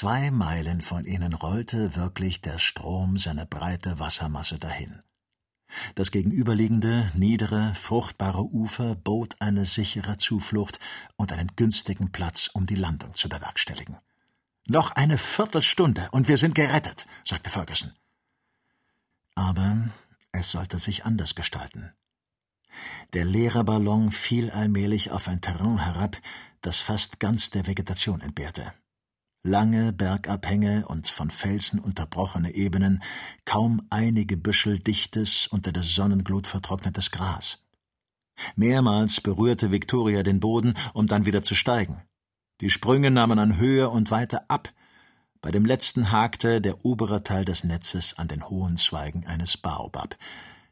zwei Meilen von ihnen rollte wirklich der Strom seine breite Wassermasse dahin. Das gegenüberliegende, niedere, fruchtbare Ufer bot eine sichere Zuflucht und einen günstigen Platz, um die Landung zu bewerkstelligen. Noch eine Viertelstunde und wir sind gerettet, sagte Ferguson. Aber es sollte sich anders gestalten. Der leere Ballon fiel allmählich auf ein Terrain herab, das fast ganz der Vegetation entbehrte. Lange Bergabhänge und von Felsen unterbrochene Ebenen, kaum einige Büschel dichtes, unter der Sonnenglut vertrocknetes Gras. Mehrmals berührte Victoria den Boden, um dann wieder zu steigen. Die Sprünge nahmen an Höhe und Weite ab. Bei dem letzten hakte der obere Teil des Netzes an den hohen Zweigen eines Baobab,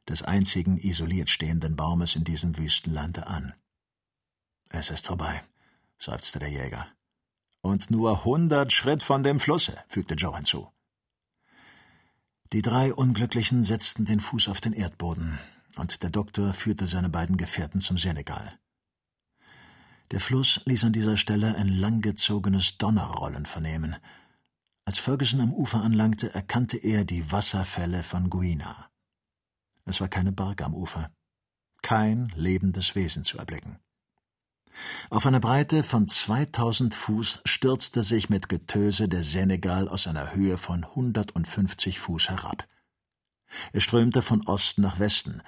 des einzigen isoliert stehenden Baumes in diesem Wüstenlande, an. Es ist vorbei, seufzte der Jäger. Und nur hundert Schritt von dem Flusse, fügte Joe hinzu. Die drei Unglücklichen setzten den Fuß auf den Erdboden, und der Doktor führte seine beiden Gefährten zum Senegal. Der Fluss ließ an dieser Stelle ein langgezogenes Donnerrollen vernehmen. Als Ferguson am Ufer anlangte, erkannte er die Wasserfälle von Guina. Es war keine Barke am Ufer, kein lebendes Wesen zu erblicken. Auf einer Breite von 2000 Fuß stürzte sich mit Getöse der Senegal aus einer Höhe von 150 Fuß herab. Es strömte von Osten nach Westen,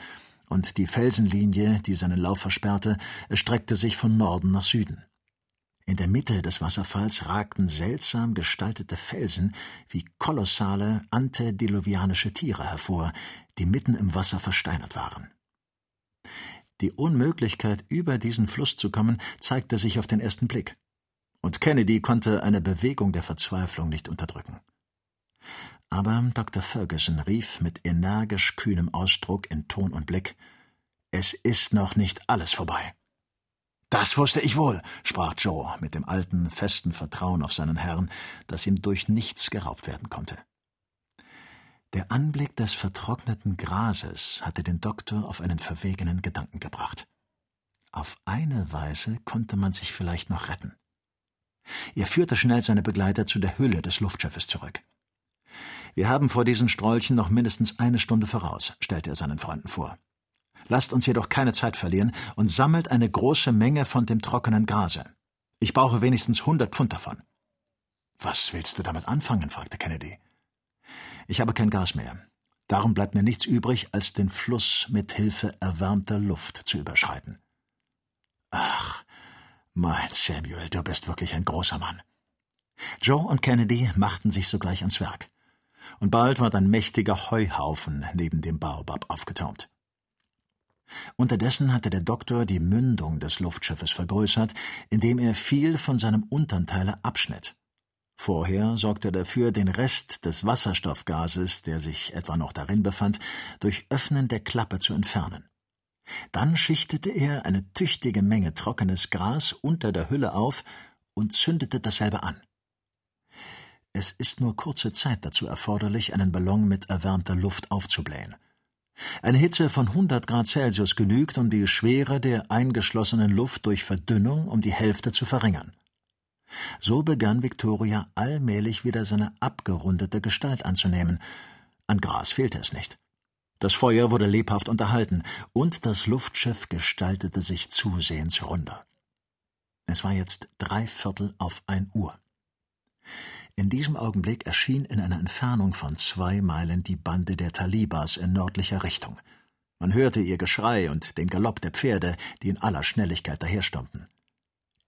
und die Felsenlinie, die seinen Lauf versperrte, streckte sich von Norden nach Süden. In der Mitte des Wasserfalls ragten seltsam gestaltete Felsen wie kolossale antediluvianische Tiere hervor, die mitten im Wasser versteinert waren. Die Unmöglichkeit, über diesen Fluss zu kommen, zeigte sich auf den ersten Blick. Und Kennedy konnte eine Bewegung der Verzweiflung nicht unterdrücken. Aber Dr. Ferguson rief mit energisch kühnem Ausdruck in Ton und Blick Es ist noch nicht alles vorbei. Das wusste ich wohl, sprach Joe mit dem alten, festen Vertrauen auf seinen Herrn, das ihm durch nichts geraubt werden konnte. Der Anblick des vertrockneten Grases hatte den Doktor auf einen verwegenen Gedanken gebracht. Auf eine Weise konnte man sich vielleicht noch retten. Er führte schnell seine Begleiter zu der Hülle des Luftschiffes zurück. Wir haben vor diesen Strolchen noch mindestens eine Stunde voraus, stellte er seinen Freunden vor. Lasst uns jedoch keine Zeit verlieren und sammelt eine große Menge von dem trockenen Grase. Ich brauche wenigstens hundert Pfund davon. Was willst du damit anfangen? fragte Kennedy. Ich habe kein Gas mehr. Darum bleibt mir nichts übrig, als den Fluss mit Hilfe erwärmter Luft zu überschreiten. Ach, mein Samuel, du bist wirklich ein großer Mann. Joe und Kennedy machten sich sogleich ans Werk. Und bald ward ein mächtiger Heuhaufen neben dem Baobab aufgetürmt. Unterdessen hatte der Doktor die Mündung des Luftschiffes vergrößert, indem er viel von seinem untern Teile abschnitt. Vorher sorgte er dafür, den Rest des Wasserstoffgases, der sich etwa noch darin befand, durch Öffnen der Klappe zu entfernen. Dann schichtete er eine tüchtige Menge trockenes Gras unter der Hülle auf und zündete dasselbe an. Es ist nur kurze Zeit dazu erforderlich, einen Ballon mit erwärmter Luft aufzublähen. Eine Hitze von 100 Grad Celsius genügt, um die Schwere der eingeschlossenen Luft durch Verdünnung um die Hälfte zu verringern. So begann Victoria allmählich wieder seine abgerundete Gestalt anzunehmen. An Gras fehlte es nicht. Das Feuer wurde lebhaft unterhalten, und das Luftschiff gestaltete sich zusehends runder. Es war jetzt drei Viertel auf ein Uhr. In diesem Augenblick erschien in einer Entfernung von zwei Meilen die Bande der Talibas in nördlicher Richtung. Man hörte ihr Geschrei und den Galopp der Pferde, die in aller Schnelligkeit daherstürmten.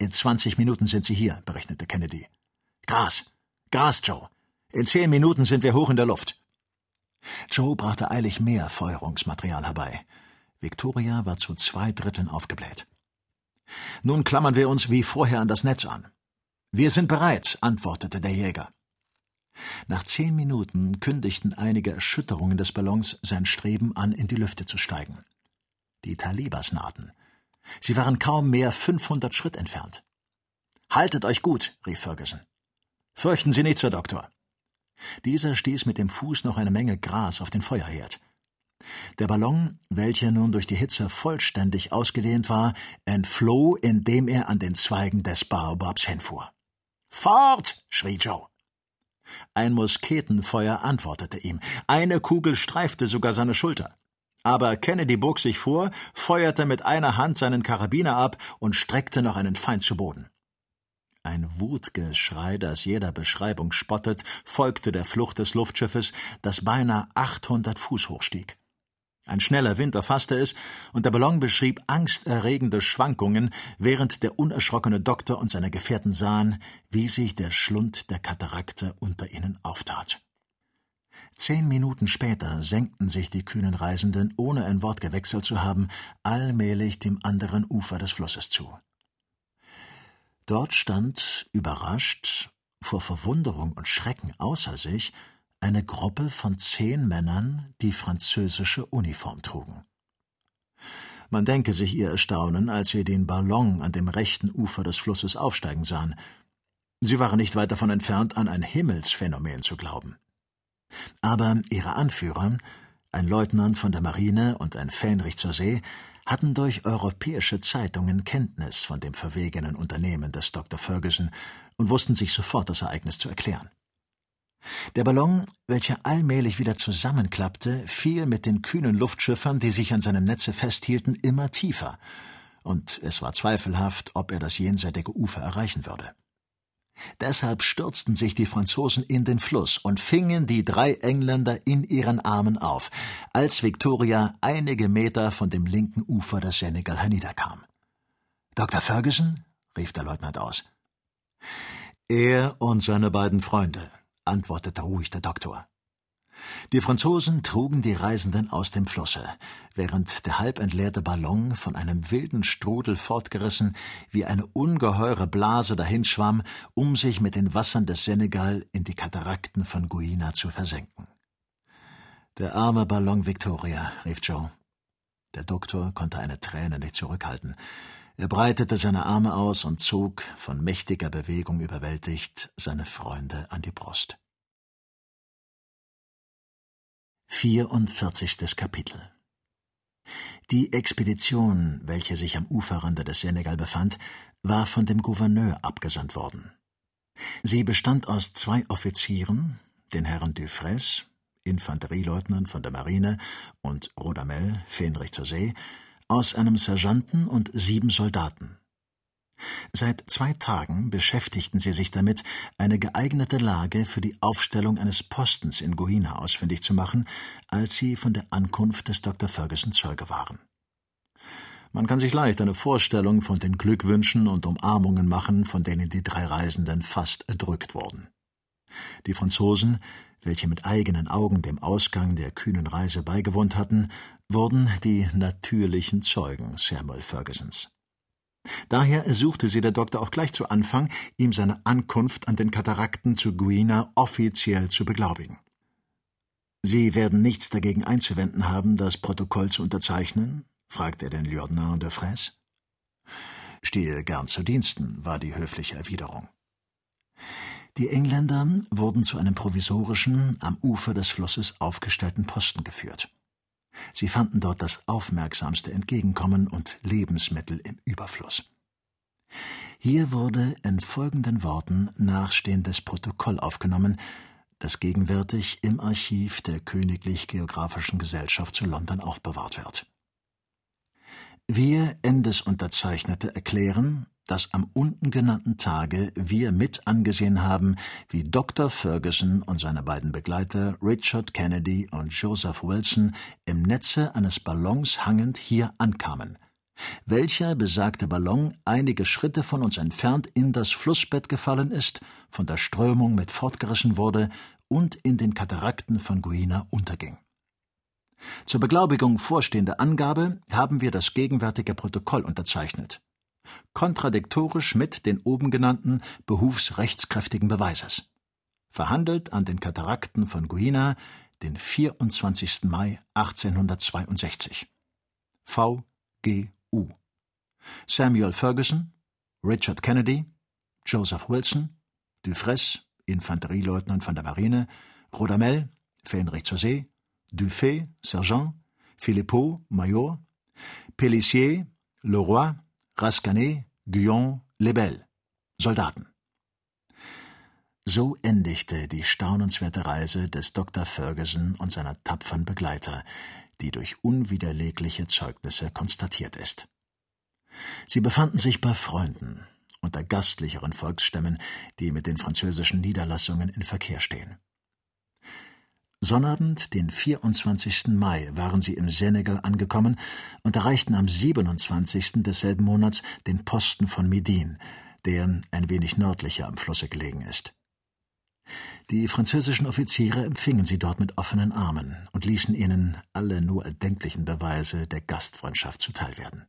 In zwanzig Minuten sind Sie hier, berechnete Kennedy. Gras! Gras, Joe! In zehn Minuten sind wir hoch in der Luft. Joe brachte eilig mehr Feuerungsmaterial herbei. Victoria war zu zwei Dritteln aufgebläht. Nun klammern wir uns wie vorher an das Netz an. Wir sind bereit, antwortete der Jäger. Nach zehn Minuten kündigten einige Erschütterungen des Ballons sein Streben an, in die Lüfte zu steigen. Die Talibas nahten. Sie waren kaum mehr 500 Schritt entfernt. Haltet euch gut, rief Ferguson. Fürchten Sie nichts, Herr Doktor. Dieser stieß mit dem Fuß noch eine Menge Gras auf den Feuerherd. Der Ballon, welcher nun durch die Hitze vollständig ausgedehnt war, entfloh, indem er an den Zweigen des Baobabs hinfuhr. Fort! schrie Joe. Ein Musketenfeuer antwortete ihm. Eine Kugel streifte sogar seine Schulter. Aber Kennedy bog sich vor, feuerte mit einer Hand seinen Karabiner ab und streckte noch einen Feind zu Boden. Ein Wutgeschrei, das jeder Beschreibung spottet, folgte der Flucht des Luftschiffes, das beinahe 800 Fuß hoch stieg. Ein schneller Wind erfasste es, und der Ballon beschrieb angsterregende Schwankungen, während der unerschrockene Doktor und seine Gefährten sahen, wie sich der Schlund der Katarakte unter ihnen auftat. Zehn Minuten später senkten sich die kühnen Reisenden, ohne ein Wort gewechselt zu haben, allmählich dem anderen Ufer des Flusses zu. Dort stand, überrascht, vor Verwunderung und Schrecken außer sich, eine Gruppe von zehn Männern, die französische Uniform trugen. Man denke sich ihr Erstaunen, als sie den Ballon an dem rechten Ufer des Flusses aufsteigen sahen. Sie waren nicht weit davon entfernt, an ein Himmelsphänomen zu glauben. Aber ihre Anführer, ein Leutnant von der Marine und ein Fähnrich zur See, hatten durch europäische Zeitungen Kenntnis von dem verwegenen Unternehmen des Dr. Ferguson und wussten sich sofort das Ereignis zu erklären. Der Ballon, welcher allmählich wieder zusammenklappte, fiel mit den kühnen Luftschiffern, die sich an seinem Netze festhielten, immer tiefer, und es war zweifelhaft, ob er das jenseitige Ufer erreichen würde. Deshalb stürzten sich die Franzosen in den Fluss und fingen die drei Engländer in ihren Armen auf, als Victoria einige Meter von dem linken Ufer des Senegal herniederkam. Dr. Ferguson? rief der Leutnant aus. Er und seine beiden Freunde, antwortete ruhig der Doktor. Die Franzosen trugen die Reisenden aus dem Flusse, während der halb entleerte Ballon von einem wilden Strudel fortgerissen wie eine ungeheure Blase dahinschwamm, um sich mit den Wassern des Senegal in die Katarakten von Guina zu versenken. Der arme Ballon Victoria, rief Joe. Der Doktor konnte eine Träne nicht zurückhalten. Er breitete seine Arme aus und zog, von mächtiger Bewegung überwältigt, seine Freunde an die Brust. 44. Kapitel Die Expedition, welche sich am Uferrande des Senegal befand, war von dem Gouverneur abgesandt worden. Sie bestand aus zwei Offizieren, den Herren Dufresne, Infanterieleutnant von der Marine, und Rodamel, Fähnrich zur See, aus einem Sergeanten und sieben Soldaten. Seit zwei Tagen beschäftigten sie sich damit, eine geeignete Lage für die Aufstellung eines Postens in Guina ausfindig zu machen, als sie von der Ankunft des Dr. Ferguson Zeuge waren. Man kann sich leicht eine Vorstellung von den Glückwünschen und Umarmungen machen, von denen die drei Reisenden fast erdrückt wurden. Die Franzosen, welche mit eigenen Augen dem Ausgang der kühnen Reise beigewohnt hatten, wurden die natürlichen Zeugen Samuel Fergusons. Daher ersuchte sie der Doktor auch gleich zu Anfang, ihm seine Ankunft an den Katarakten zu Guina offiziell zu beglaubigen. Sie werden nichts dagegen einzuwenden haben, das Protokoll zu unterzeichnen? fragte er den Lieutenant de Fraisse. Stehe gern zu Diensten, war die höfliche Erwiderung. Die Engländer wurden zu einem provisorischen, am Ufer des Flusses aufgestellten Posten geführt. Sie fanden dort das aufmerksamste Entgegenkommen und Lebensmittel im Überfluss. Hier wurde in folgenden Worten nachstehendes Protokoll aufgenommen, das gegenwärtig im Archiv der Königlich Geographischen Gesellschaft zu London aufbewahrt wird. Wir Endesunterzeichnete erklären, dass am unten genannten Tage wir mit angesehen haben, wie Dr. Ferguson und seine beiden Begleiter Richard Kennedy und Joseph Wilson im Netze eines Ballons hangend hier ankamen, welcher besagte Ballon einige Schritte von uns entfernt in das Flussbett gefallen ist, von der Strömung mit fortgerissen wurde und in den Katarakten von Guina unterging. Zur Beglaubigung vorstehender Angabe haben wir das gegenwärtige Protokoll unterzeichnet kontradiktorisch mit den oben genannten behufs rechtskräftigen Beweises. Verhandelt an den Katarakten von Guina, den 24. Mai 1862. V. G. U. Samuel Ferguson, Richard Kennedy, Joseph Wilson, Dufresne, Infanterieleutnant von der Marine, Rodamel, Fähnrich zur See, Dufay, Sergeant, Philippot, Major, Pellissier, Leroy, Rascanet, Guyon, Lebel, Soldaten. So endigte die staunenswerte Reise des Dr. Ferguson und seiner tapfern Begleiter, die durch unwiderlegliche Zeugnisse konstatiert ist. Sie befanden sich bei Freunden, unter gastlicheren Volksstämmen, die mit den französischen Niederlassungen in Verkehr stehen. Sonnabend, den 24. Mai, waren sie im Senegal angekommen und erreichten am 27. desselben Monats den Posten von Medin, der ein wenig nördlicher am Flusse gelegen ist. Die französischen Offiziere empfingen sie dort mit offenen Armen und ließen ihnen alle nur erdenklichen Beweise der Gastfreundschaft zuteilwerden.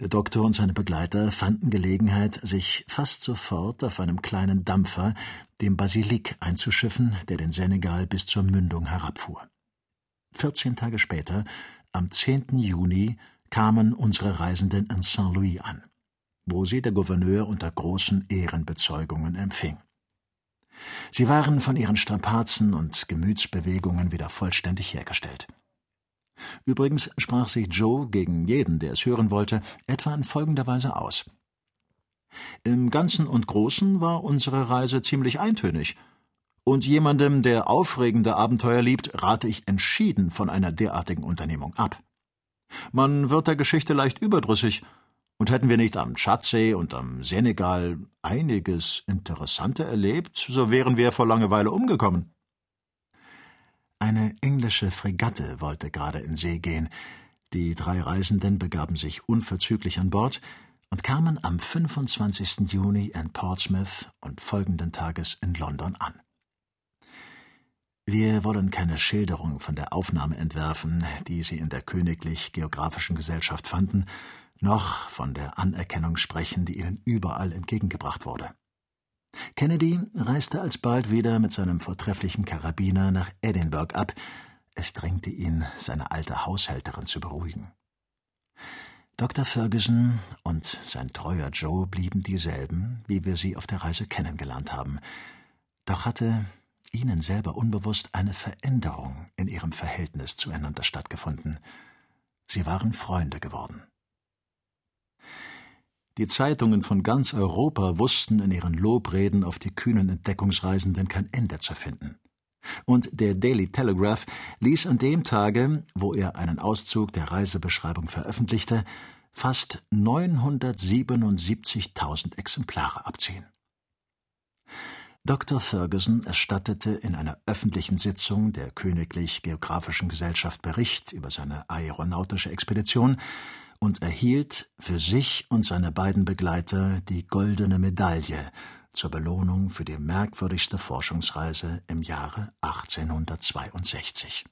Der Doktor und seine Begleiter fanden Gelegenheit, sich fast sofort auf einem kleinen Dampfer, dem Basilik, einzuschiffen, der den Senegal bis zur Mündung herabfuhr. Vierzehn Tage später, am 10. Juni, kamen unsere Reisenden in Saint-Louis an, wo sie der Gouverneur unter großen Ehrenbezeugungen empfing. Sie waren von ihren Strapazen und Gemütsbewegungen wieder vollständig hergestellt. Übrigens sprach sich Joe gegen jeden, der es hören wollte, etwa in folgender Weise aus. Im Ganzen und Großen war unsere Reise ziemlich eintönig, und jemandem, der aufregende Abenteuer liebt, rate ich entschieden von einer derartigen Unternehmung ab. Man wird der Geschichte leicht überdrüssig, und hätten wir nicht am Tschadsee und am Senegal einiges Interessante erlebt, so wären wir vor Langeweile umgekommen. Eine englische Fregatte wollte gerade in See gehen. Die drei Reisenden begaben sich unverzüglich an Bord und kamen am 25. Juni in Portsmouth und folgenden Tages in London an. Wir wollen keine Schilderung von der Aufnahme entwerfen, die sie in der Königlich Geographischen Gesellschaft fanden, noch von der Anerkennung sprechen, die ihnen überall entgegengebracht wurde. Kennedy reiste alsbald wieder mit seinem vortrefflichen Karabiner nach Edinburgh ab. Es drängte ihn, seine alte Haushälterin zu beruhigen. Dr. Ferguson und sein treuer Joe blieben dieselben, wie wir sie auf der Reise kennengelernt haben. Doch hatte ihnen selber unbewusst eine Veränderung in ihrem Verhältnis zueinander stattgefunden. Sie waren Freunde geworden. Die Zeitungen von ganz Europa wussten in ihren Lobreden auf die kühnen Entdeckungsreisenden kein Ende zu finden. Und der Daily Telegraph ließ an dem Tage, wo er einen Auszug der Reisebeschreibung veröffentlichte, fast 977.000 Exemplare abziehen. Dr. Ferguson erstattete in einer öffentlichen Sitzung der Königlich Geographischen Gesellschaft Bericht über seine aeronautische Expedition, und erhielt für sich und seine beiden Begleiter die Goldene Medaille zur Belohnung für die merkwürdigste Forschungsreise im Jahre 1862